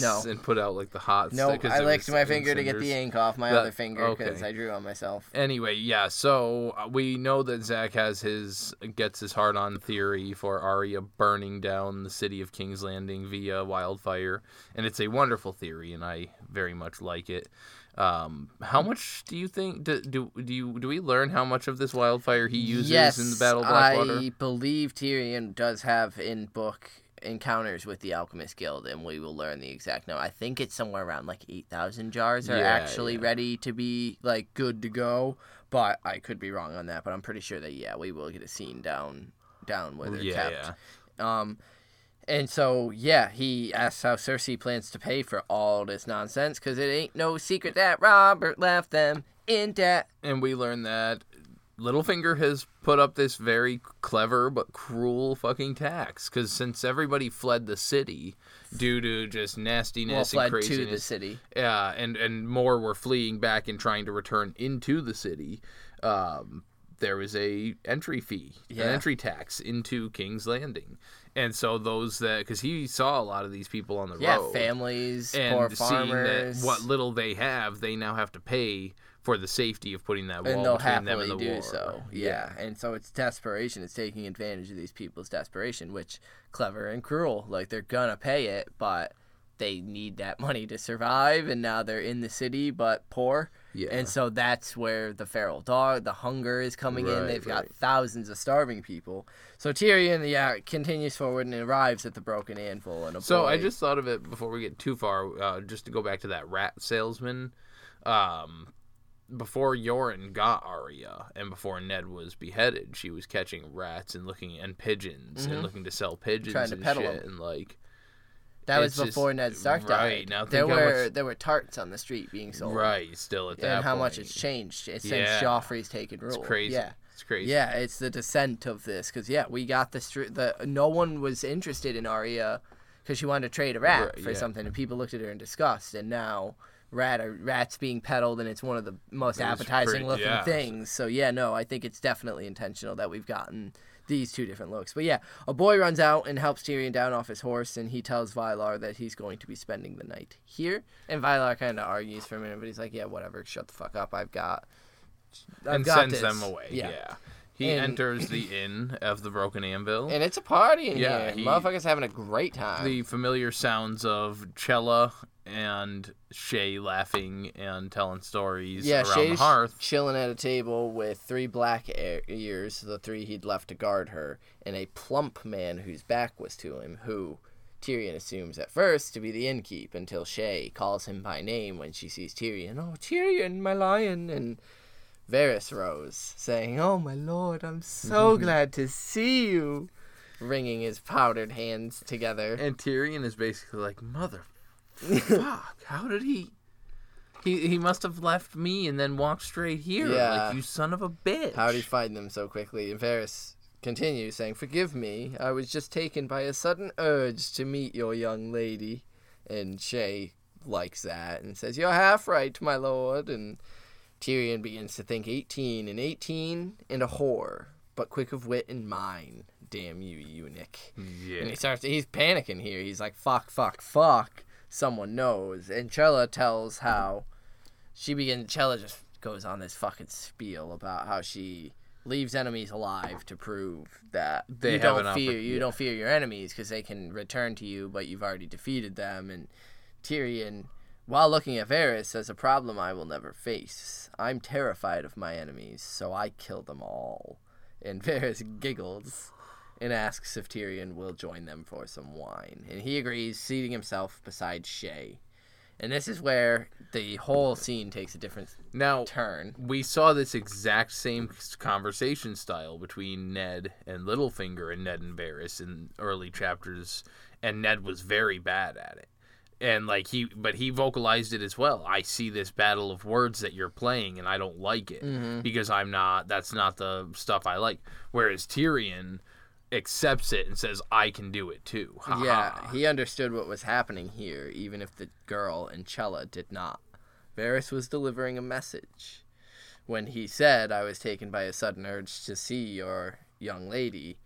No. and put out like the hot. No, 'cause I licked my in finger to get the ink off my That- other finger because okay. I drew on myself. Anyway, yeah. So uh, we know that Zach has his gets his heart on theory for Arya burning down the city of King's Landing via wildfire, and it's a wonderful theory, and I very much like it. Um, how much do you think do, do do you do we learn how much of this wildfire he uses yes, in the Battle of Blackwater? I believe Tyrion does have in book encounters with the Alchemist Guild, and we will learn the exact number. I think it's somewhere around like eight thousand jars are Yeah, actually yeah. ready to be like good to go. But I could be wrong on that. But I'm pretty sure that yeah, we will get a scene down down where they're yeah, kept. yeah. Um, and so yeah, he asks how Cersei plans to pay for all this nonsense because it ain't no secret that Robert left them in debt. And we learn that Littlefinger has put up this very clever but cruel fucking tax because since everybody fled the city due to just Well, nastiness and fled to the city. yeah, and and more were fleeing back and trying to return into the city. Um, there was a entry fee, Yeah. an entry tax into King's Landing, and so those that because he saw a lot of these people on the road. Yeah, road, families, and poor seeing farmers. that what little they have, they now have to pay for the safety of putting that wall and they'll between them and the do war. so. Yeah. and so it's desperation. It's taking advantage of these people's desperation, which clever and cruel. Like they're gonna pay it, but they need that money to survive, and now they're in the city but poor. Yeah, And so that's where the feral dog, the hunger is coming in. They've got thousands of starving people. So Tyrion, yeah, continues forward and arrives at the broken anvil. And a So I just thought of it before we get too far. Uh, just to go back to that rat salesman. Um, before Yoren got Arya and before Ned was beheaded, she was catching rats and looking and pigeons and Mhm. looking to sell pigeons Trying to and shit 'em. and like that was it's just- before Ned Stark right, died. now there were much- there were tarts on the street being sold. right still at that and how much it's changed since Yeah. Joffrey's taken rule. It's crazy. Yeah, It's crazy. yeah, it's the descent of this because yeah, we got the street. the no one was interested in Arya because she wanted to trade a rat Right, for yeah. something, and people looked at her in disgust. And now rat a rat's being peddled, and it's one of the most appetizing pretty- looking yeah. things. So yeah, no, I think it's definitely intentional that we've gotten these two different looks. But yeah, a boy runs out and helps Tyrion down off his horse, and he tells Vylar that he's going to be spending the night here. And Vylar kind of argues for a minute, but he's like, "Yeah, whatever, shut the fuck up. I've got." I've and got sends this." them away. Yeah. He And- enters the inn of the Broken Anvil. And it's a party in Yeah, here. he- Motherfuckers having a great time. the familiar sounds of Chella and Shay laughing and telling stories yeah, around Shay's the hearth. chilling at a table with three black ears, the three he'd left to guard her, and a plump man whose back was to him, who Tyrion assumes at first to be the innkeep until Shay calls him by name when she sees Tyrion. Oh, Tyrion, my lion! And Varys rose, saying, Oh, my lord, I'm so [laughs] glad to see you! Wringing his powdered hands together. And Tyrion is basically like, Mother fuck, how did he he he must have left me and then walked straight here. Yeah. Like you son of a bitch. How did he find them so quickly? And Varys continues, saying, Forgive me, I was just taken by a sudden urge to meet your young lady. And Shay likes that and says, You're half right, my lord. And Tyrion begins to think 18 and 18 and a whore, but quick of wit and mind. Damn you, eunuch. And Yeah. he starts, he's panicking here. He's like, fuck, fuck, fuck. Someone knows. And Chella tells how she begins, Chella just goes on this fucking spiel about how she leaves enemies alive to prove that They you don't fear, you yeah. don't fear your enemies because they can return to you, but you've already defeated them. And Tyrion, while looking at Varys, says, a problem I will never face. I'm terrified of my enemies, so I kill them all. And [laughs] Varys giggles and asks if Tyrion will join them for some wine. And he agrees, seating himself beside Shay. And this is where the whole scene takes a different Now turn. we saw this exact same conversation style between Ned and Littlefinger and Ned and Varys in early chapters, and Ned was very bad at it. And like he, but he vocalized it as well. I see this battle of words that you're playing, and I don't like it Mm-hmm. because I'm not. That's not the stuff I like. Whereas Tyrion accepts it and says, "I can do it too." Ha Yeah, he understood what was happening here, even if the girl and Chella did not. Varys was delivering a message. When he said, I was taken by a sudden urge to see your young lady,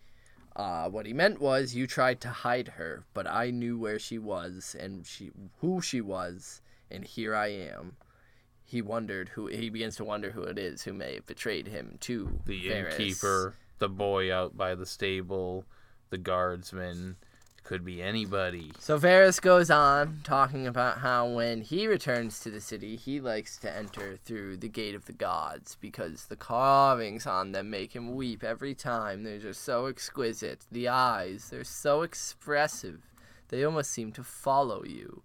uh, what he meant was, you tried to hide her, but I knew where she was and she, who she was, and here I am. He wondered who he begins to wonder who it is who may have betrayed him to the Varys. innkeeper, the boy out by the stable, the guardsman. Could be anybody. So Varys goes on talking about how when he returns to the city, he likes to enter through the gate of the gods because the carvings on them make him weep every time. They're just so exquisite. The eyes, they're so expressive. They almost seem to follow you.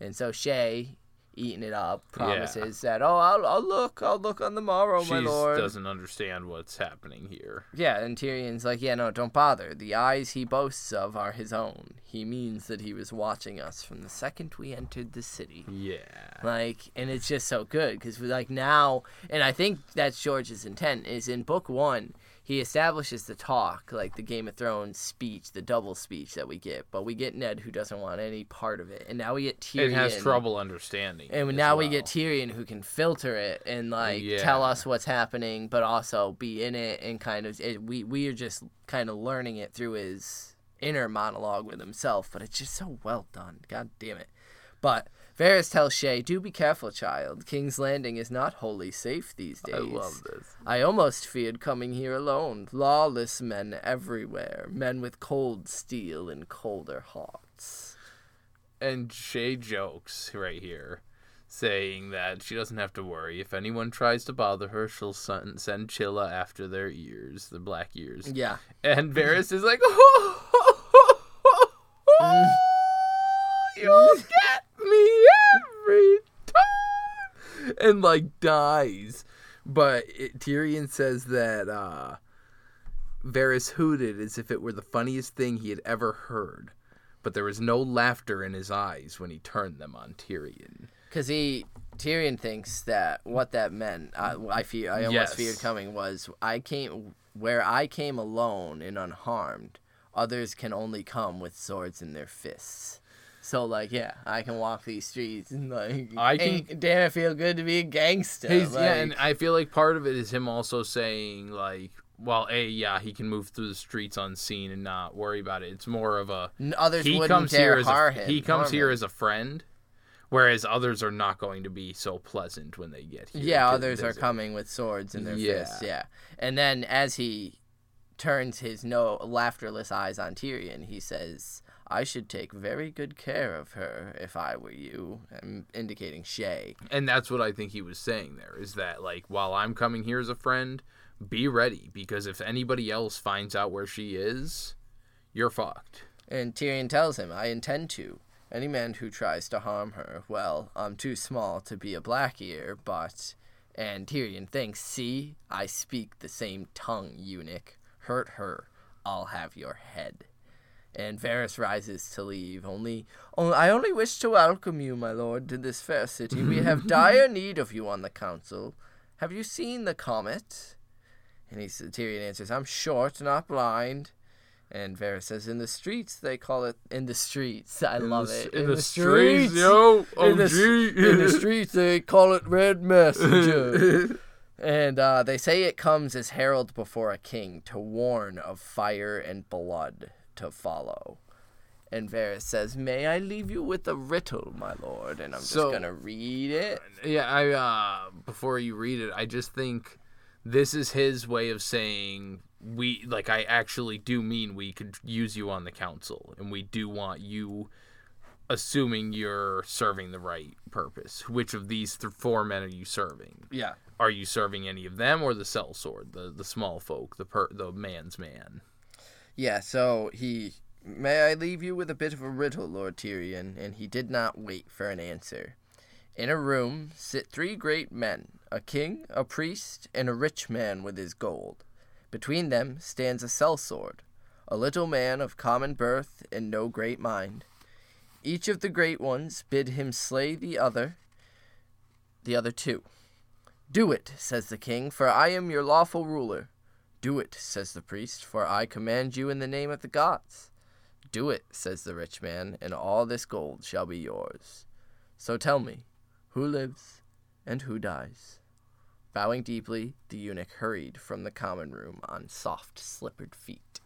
And so Shay, eating it up. Promises that, oh, I'll, I'll look, I'll look on the morrow, She my lord. doesn't understand what's happening here. Yeah, and Tyrion's like, yeah, no, don't bother. The eyes he boasts of are his own. He means that he was watching us from the second we entered the city. Yeah. Like, and it's just so good because we like now, and I think that's George's intent is in book one. He establishes the talk, like the Game of Thrones speech, the double speech that we get, but we get Ned who doesn't want any part of it, and now we get Tyrion. It has trouble understanding. And now we get Tyrion who can filter it and like Yeah. tell us what's happening, but also be in it and kind of it, we we are just kind of learning it through his inner monologue with himself. But it's just so well done. God damn it! But Varys tells Shay, "Do be careful, child. King's Landing is not wholly safe these days. I love this. I almost feared coming here alone. Lawless men everywhere, men with cold steel and colder hearts." And Shay jokes right here, saying that she doesn't have to worry. If anyone tries to bother her, she'll send, Chella after their ears, the black ears. Yeah. And Varys is like, [laughs] Oh, you'll get me and like dies. But it, Tyrion says that uh, Varys hooted as if it were the funniest thing he had ever heard, but there was no laughter in his eyes when he turned them on Tyrion. Because he Tyrion thinks that what that meant, I, I fear, I almost Yes. feared coming was I came where I came alone and unharmed. Others can only come with swords in their fists. So like, yeah, I can walk these streets and like, I can- damn, it feel good to be a gangster. He's, yeah, and I feel like part of it is him also saying like, well, a yeah, he can move through the streets unseen and not worry about it. It's more of a others he comes here as a, him. he comes here as a friend, whereas others are not going to be so pleasant when they get here. Yeah, others are coming with swords in their Yeah. fists. Yeah, and then as he turns his no laughterless eyes on Tyrion, he says, "I should take very good care of her if I were you." I'm indicating Shay. and that's what I think he was saying there is that like while I'm coming here as a friend, be ready because if anybody else finds out where she is, you're fucked. And Tyrion tells him, "I intend to. Any man who tries to harm her, well, I'm too small to be a black ear, but." And Tyrion thinks, "See, I speak the same tongue, eunuch. Hurt her, I'll have your head." And Varys rises to leave. Only, only, I only wish to welcome you, my lord, to this fair city. We have [laughs] dire need of you on the council. Have you seen the comet? And he Tyrion answers, I'm short, not blind. And Varys says, in the streets they call it in the streets. I In love the, it. in, the, streets, yo. Oh, in, the, in the streets they call it red messenger. [laughs] and uh, they say it comes as herald before a king to warn of fire and blood to follow. And Varys says, May I leave you with a riddle, my lord? And I'm So- just going to read it. Yeah, I uh before you read it, I just think this is his way of saying we like I actually do mean we could use you on the council and we do want you assuming you're serving the right purpose. Which of these th- four men are you serving? Yeah. Are you serving any of them or the sellsword, the the small folk, the per- the man's man? Yeah, so he. May I leave you with a bit of a riddle, Lord Tyrion? And he did not wait for an answer. In a room sit three great men a king, a priest, and a rich man with his gold. Between them stands a sellsword, a little man of common birth and no great mind. Each of the great ones bid him slay the other, the other two. Do it, says the king, for I am your lawful ruler. Do it, says the priest, for I command you in the name of the gods. Do it, says the rich man, and all this gold shall be yours. So tell me, who lives and who dies? Bowing deeply, the eunuch hurried from the common room on soft, slippered feet.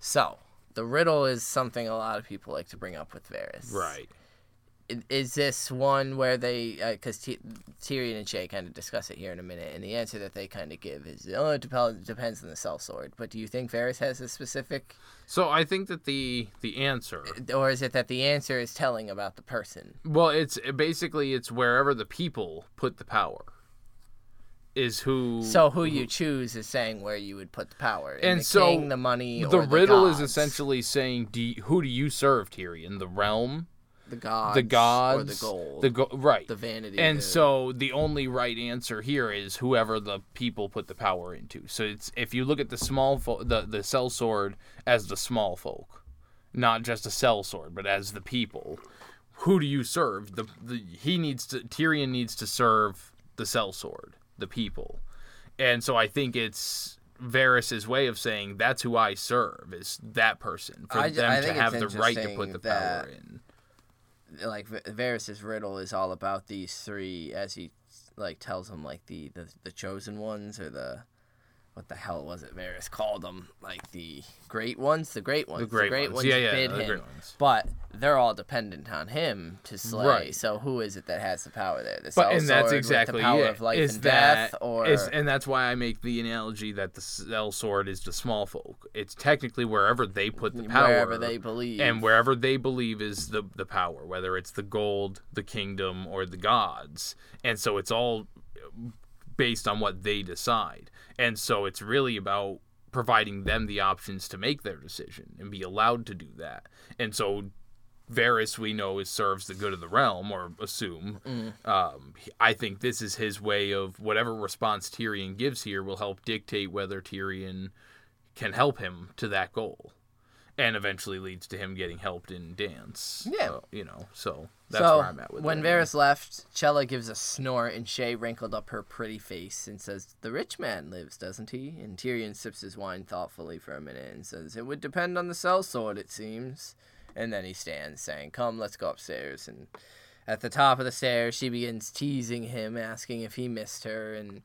So, the riddle is something a lot of people like to bring up with Varys. Right. Is this one where they, uh, because T- Tyrion and Shay kind of discuss it here in a minute, and the answer that they kind of give is, oh, it dep- depends on the sellsword. But do you think Varys has a specific, So I think that the the answer uh, or is it that the answer is telling about the person? Well, it's basically it's wherever the people put the power is who So who you choose is saying where you would put the power. In And the so king, the money, the riddle is essentially saying do you- who do you serve Tyrion the realm the gods, the gods, or the gold, the go- right, the vanity. and the- so the only right answer here is whoever the people put the power into. So it's if you look at the small fo- the the sellsword as the small folk, not just a sellsword, but as the people. Who do you serve? The, the he needs to Tyrion needs to serve the sellsword, the people, and so I think it's Varys's way of saying that's who I serve is that person for I them I to have the right to put the power in. Like Va- Varys's riddle is all about these three, as he like tells them, like the the, the chosen ones or the what the hell was it Varys called them? Like the great ones, the great ones, The great, ones. ones yeah, yeah, bid the him, great ones. but they're all dependent on him to slay. Right. So who is it that has the power there? The But and that's exactly the power it. of life is and that, death, or is- and that's why I make the analogy that the sellsword is the small folk. It's technically wherever they put the power, wherever they believe. and wherever they believe is the the power, whether it's the gold, the kingdom, or the gods. And so it's all based on what they decide. And so it's really about providing them the options to make their decision and be allowed to do that. And so Varys, we know, is serves the good of the realm, or assume. Um, I think this is his way of whatever response Tyrion gives here will help dictate whether Tyrion can help him to that goal, and eventually leads to him getting helped in dance. Yeah. Uh, you know. So that's so where I'm at with when that. Varys left, Chella gives a snort, and Shay wrinkled up her pretty face and says, "The rich man lives, doesn't he?" And Tyrion sips his wine thoughtfully for a minute and says, "It would depend on the cell sellsword, it seems." And then he stands, saying, "Come, let's go upstairs." And at the top of the stairs, she begins teasing him, asking if he missed her, and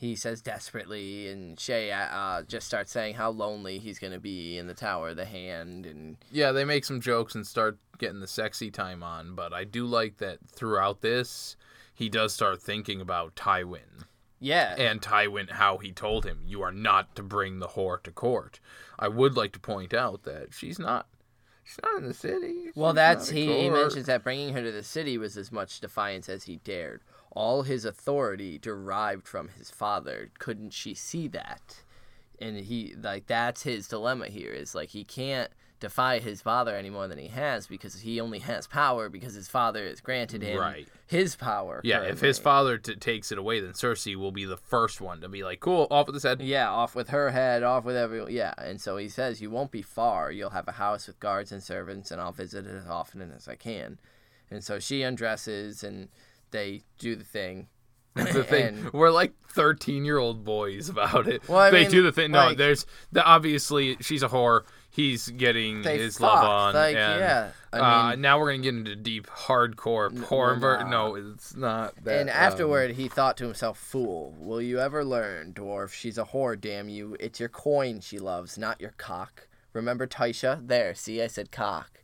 he says desperately, and Shay uh, just starts saying how lonely he's gonna be in the Tower of the Hand, and yeah, they make some jokes and start getting the sexy time on, but I do like that throughout this, he does start thinking about Tywin. yeah, and Tywin how he told him, "You are not to bring the whore to court." I would like to point out that she's not. She's not in the city. Well, that's he, he mentions that bringing her to the city was as much defiance as he dared. All his authority derived from his father. Couldn't she see that? And he like that's his dilemma here is like he can't defy his father any more than he has because he only has power because his father has granted him Right. his power. Yeah, if his father t- takes it away, then Cersei will be the first one to be like, "Cool, off with his head." Yeah, off with her head, off with everyone. Yeah, and so he says, You won't be far. You'll have a house with guards and servants, and I'll visit it as often as I can. And so she undresses, and they do the thing. [laughs] the thing. And- We're like thirteen-year-old boys about it. Well, I they mean, do the thing. No, like- there's the obviously she's a whore. He's getting his fuck. love on. Like, and, yeah. I uh, mean- now we're gonna get into deep, hardcore porn. no. it's not. That, and um, afterward, he thought to himself, Fool, will you ever learn, dwarf? She's a whore, damn you. It's your coin she loves, not your cock. Remember Tysha? There, see, I said cock.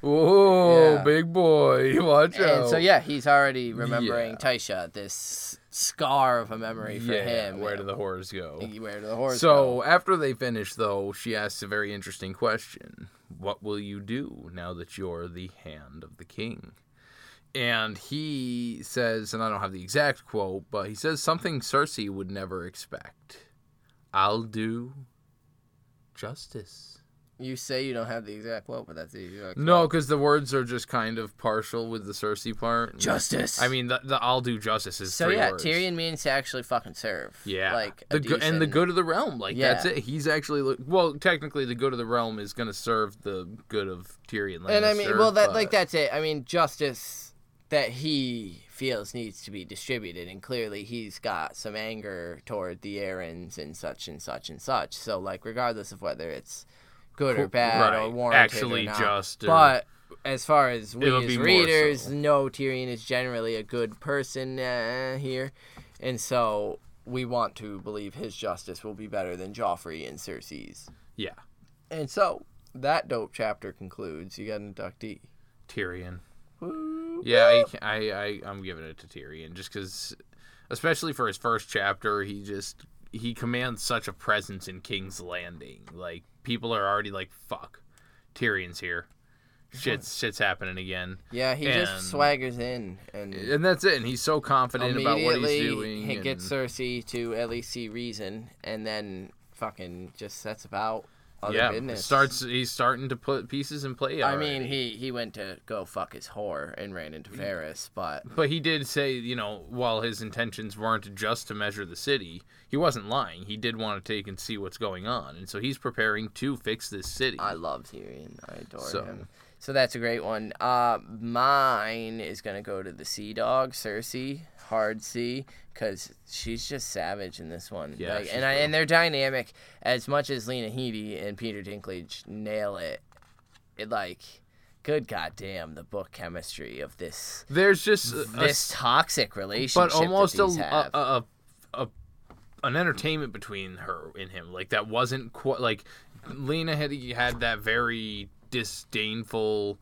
Whoa, Yeah. big boy, [laughs] watch out. And so, yeah, he's already remembering Yeah. Tysha, this scar of a memory for yeah, him. where do the horrors go? Where do the whores go? So go? after they finish, though, she asks a very interesting question: "What will you do now that you're the hand of the king?" And he says, and I don't have the exact quote, but he says something Cersei would never expect: "I'll do justice." You say you don't have the exact quote, but that's the exact No, because the words are just kind of partial with the Cersei part. Justice. I mean, the, the "I'll do justice" is so three yeah, words. Tyrion means to actually fucking serve. Yeah, like the good and the good of the realm. Like that's it. He's actually look- well, technically, the good of the realm is going to serve the good of Tyrion Lannister. And I mean, well, that but- like that's it. I mean, justice that he feels needs to be distributed, and clearly he's got some anger toward the Arryns and such and such and such. So like, regardless of whether it's good or bad or Right, warranted actually or not, just, or- but as far as we It'll as readers so. know, Tyrion is generally a good person uh, here, and so we want to believe his justice will be better than Joffrey and Cersei's. Yeah, And so that dope chapter concludes. You got an inductee. Tyrion. Woo. Yeah, I, I, I I'm giving it to Tyrion just because, especially for his first chapter, he just he commands such a presence in King's Landing. Like people are already like, "Fuck, Tyrion's here." Shit's shit's happening again, Yeah, he And- just swaggers in and and that's it. And he's so confident about what he's doing. he and- gets Cersei to at least see reason, and then fucking just sets about other yeah, business. starts. He's starting to put pieces in play. I Already. mean, he he went to go fuck his whore and ran into Varys, but But he did say, you know, while his intentions weren't just to measure the city, he wasn't lying. He did want to take and see what's going on, and so he's preparing to fix this city. I love Tyrion. I adore So- him. So that's a great one. Uh, mine is gonna go to the Sea Dog, Cersei, Hard C, because she's just savage in this one. Yeah, like, and I, and they're dynamic as much as Lena Headey and Peter Dinklage nail it. It like, good goddamn, the book chemistry of this There's just a- a this toxic relationship. but almost a, these a, have. a, a an entertainment between her and him like that wasn't quite like lena had had that very disdainful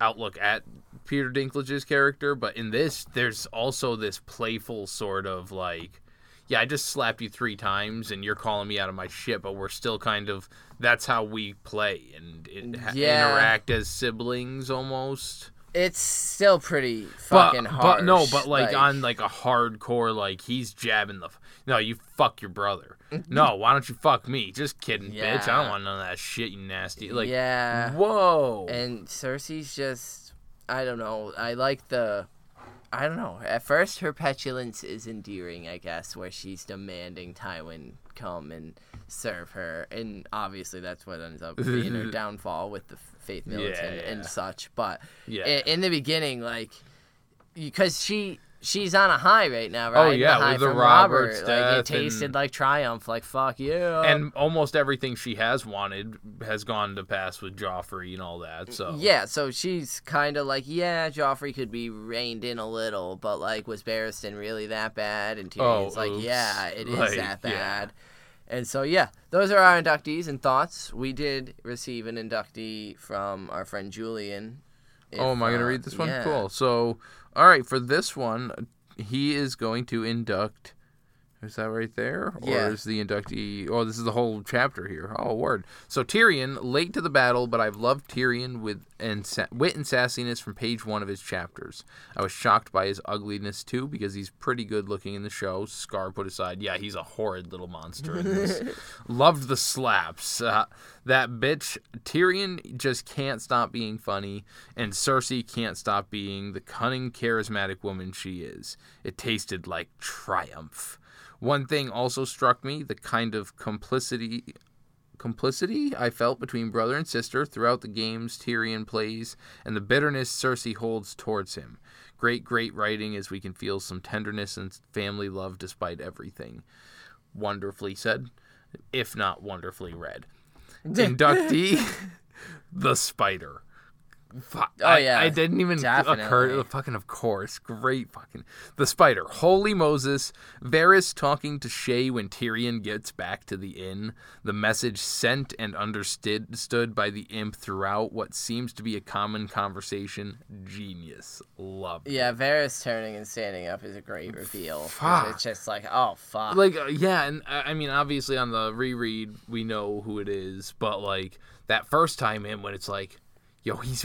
outlook at peter dinklage's character but in this there's also this playful sort of like yeah i just slapped you three times and you're calling me out of my shit but we're still kind of that's how we play and it, Yeah. interact as siblings almost it's still pretty but, fucking harsh. but no, but like, on like a hardcore, like he's jabbing the. No, you fuck your brother. Mm-hmm. no, why don't you fuck me? Just kidding, bitch. I don't want none of that shit, you nasty. Like, yeah. whoa. And Cersei's just, I don't know. I like the, I don't know. At first, her petulance is endearing, I guess, where she's demanding Tywin come and serve her, and obviously that's what ends up being her [laughs] downfall with the Faith Militant Yeah. and such. But Yeah. i- in the beginning, like, because she. She's on a high right now, right? Oh, yeah, the the Robert's Robert. Like it tasted and- like triumph. Like fuck yeah. and almost everything she has wanted has gone to pass with Joffrey and all that. So Yeah, so she's kind of like, yeah, Joffrey could be reined in a little, but like, was Barristan really that bad? And Tyrion's Oh, like, oops. yeah, it is Like, that yeah. bad. And so, yeah, those are our inductees and thoughts. We did receive an inductee from our friend Julian. Oh, am I going to uh, read this one? yeah. Cool. So, all right, for this one, he is going to induct. Is that right there? Or is the inductee. Oh, this is the whole chapter here. Oh, word. So, Tyrion, late to the battle, but I've loved Tyrion with and sa- wit and sassiness from page one of his chapters. I was shocked by his ugliness, too, because he's pretty good looking in the show. Scar put aside. Yeah, he's a horrid little monster in this. [laughs] Loved the slaps. Uh, that bitch Tyrion just can't stop being funny, and Cersei can't stop being the cunning, charismatic woman she is. It tasted like triumph. One thing also struck me: the kind of complicity complicity I felt between brother and sister throughout the games Tyrion plays, and the bitterness Cersei holds towards him. Great, great writing as we can feel some tenderness and family love despite everything. Wonderfully said, if not wonderfully read. [laughs] Inductee, the spider. Fu- Oh, I- yeah, I, didn't even occur. definitely. Fucking of course, great fucking the spider. Holy Moses, Varys talking to Shay when Tyrion gets back to the inn. The message sent and understood stood by the imp throughout what seems to be a common conversation. Genius, love. it. Yeah, Varys turning and standing up is a great reveal. Fuck. It's just like, oh, fuck. like uh, yeah and uh, i mean obviously on the reread we know who it is but like that first time in when it's like yo he's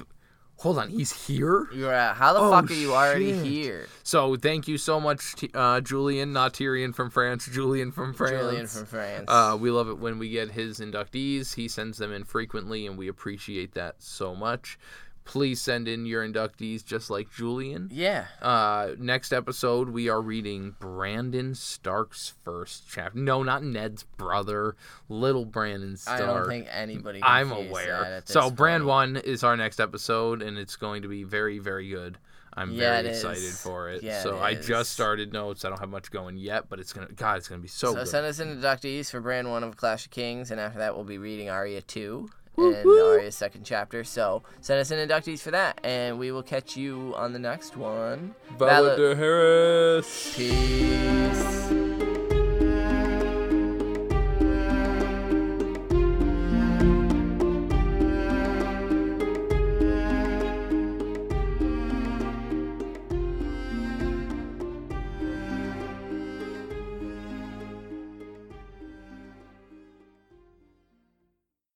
hold on he's here? At, how the Oh, fuck are you already here? so thank you so much uh, julian not tyrion from france julian from france. Julian from France. uh, we love it when we get his inductees. He sends them in frequently and we appreciate that so much please send in your inductees just like julian yeah. uh, next episode, we are reading Brandon Stark's first chapter. No, not Ned's brother, little Brandon Stark. I don't think anybody. I'm aware. So, this Bran. One is our next episode, and it's going to be very, very good. I'm Yeah, very excited is. for it. Yeah, so it I just started notes. I don't have much going yet, but it's gonna. God, it's gonna be so, So good. send us in inductees for Bran one of Clash of Kings, and after that we'll be reading Arya two and Arya's second chapter. So send us in inductees for that, and we will catch you on the next one. Valar Dohaeris. Peace.